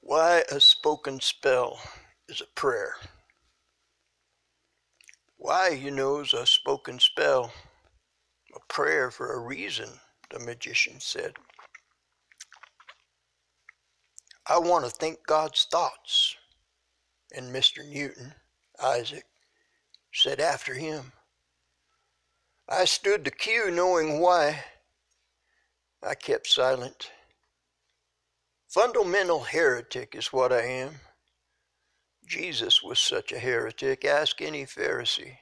Why a spoken spell is a prayer. Why, you know's a spoken spell, a prayer for a reason, the magician said. I want to think God's thoughts. And Mr. Newton, Isaac, said after him. I stood the cue knowing why. I kept silent. Fundamental heretic is what I am. Jesus was such a heretic. Ask any Pharisee.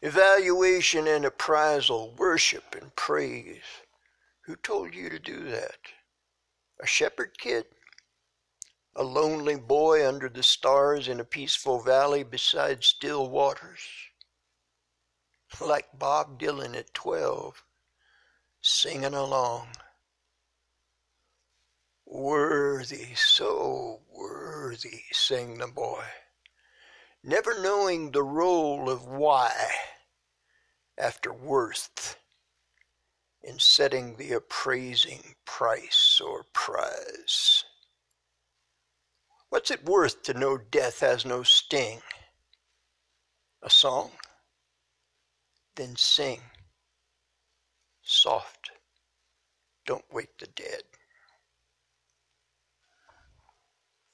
Evaluation and appraisal, worship and praise. Who told you to do that? A shepherd kid? A lonely boy under the stars in a peaceful valley beside still waters? Like Bob Dylan at 12, singing along. Worthy, so worthy, sang the boy, never knowing the role of why after worth in setting the appraising price or prize. What's it worth to know death has no sting? A song? Then sing. Soft. Don't wake the dead.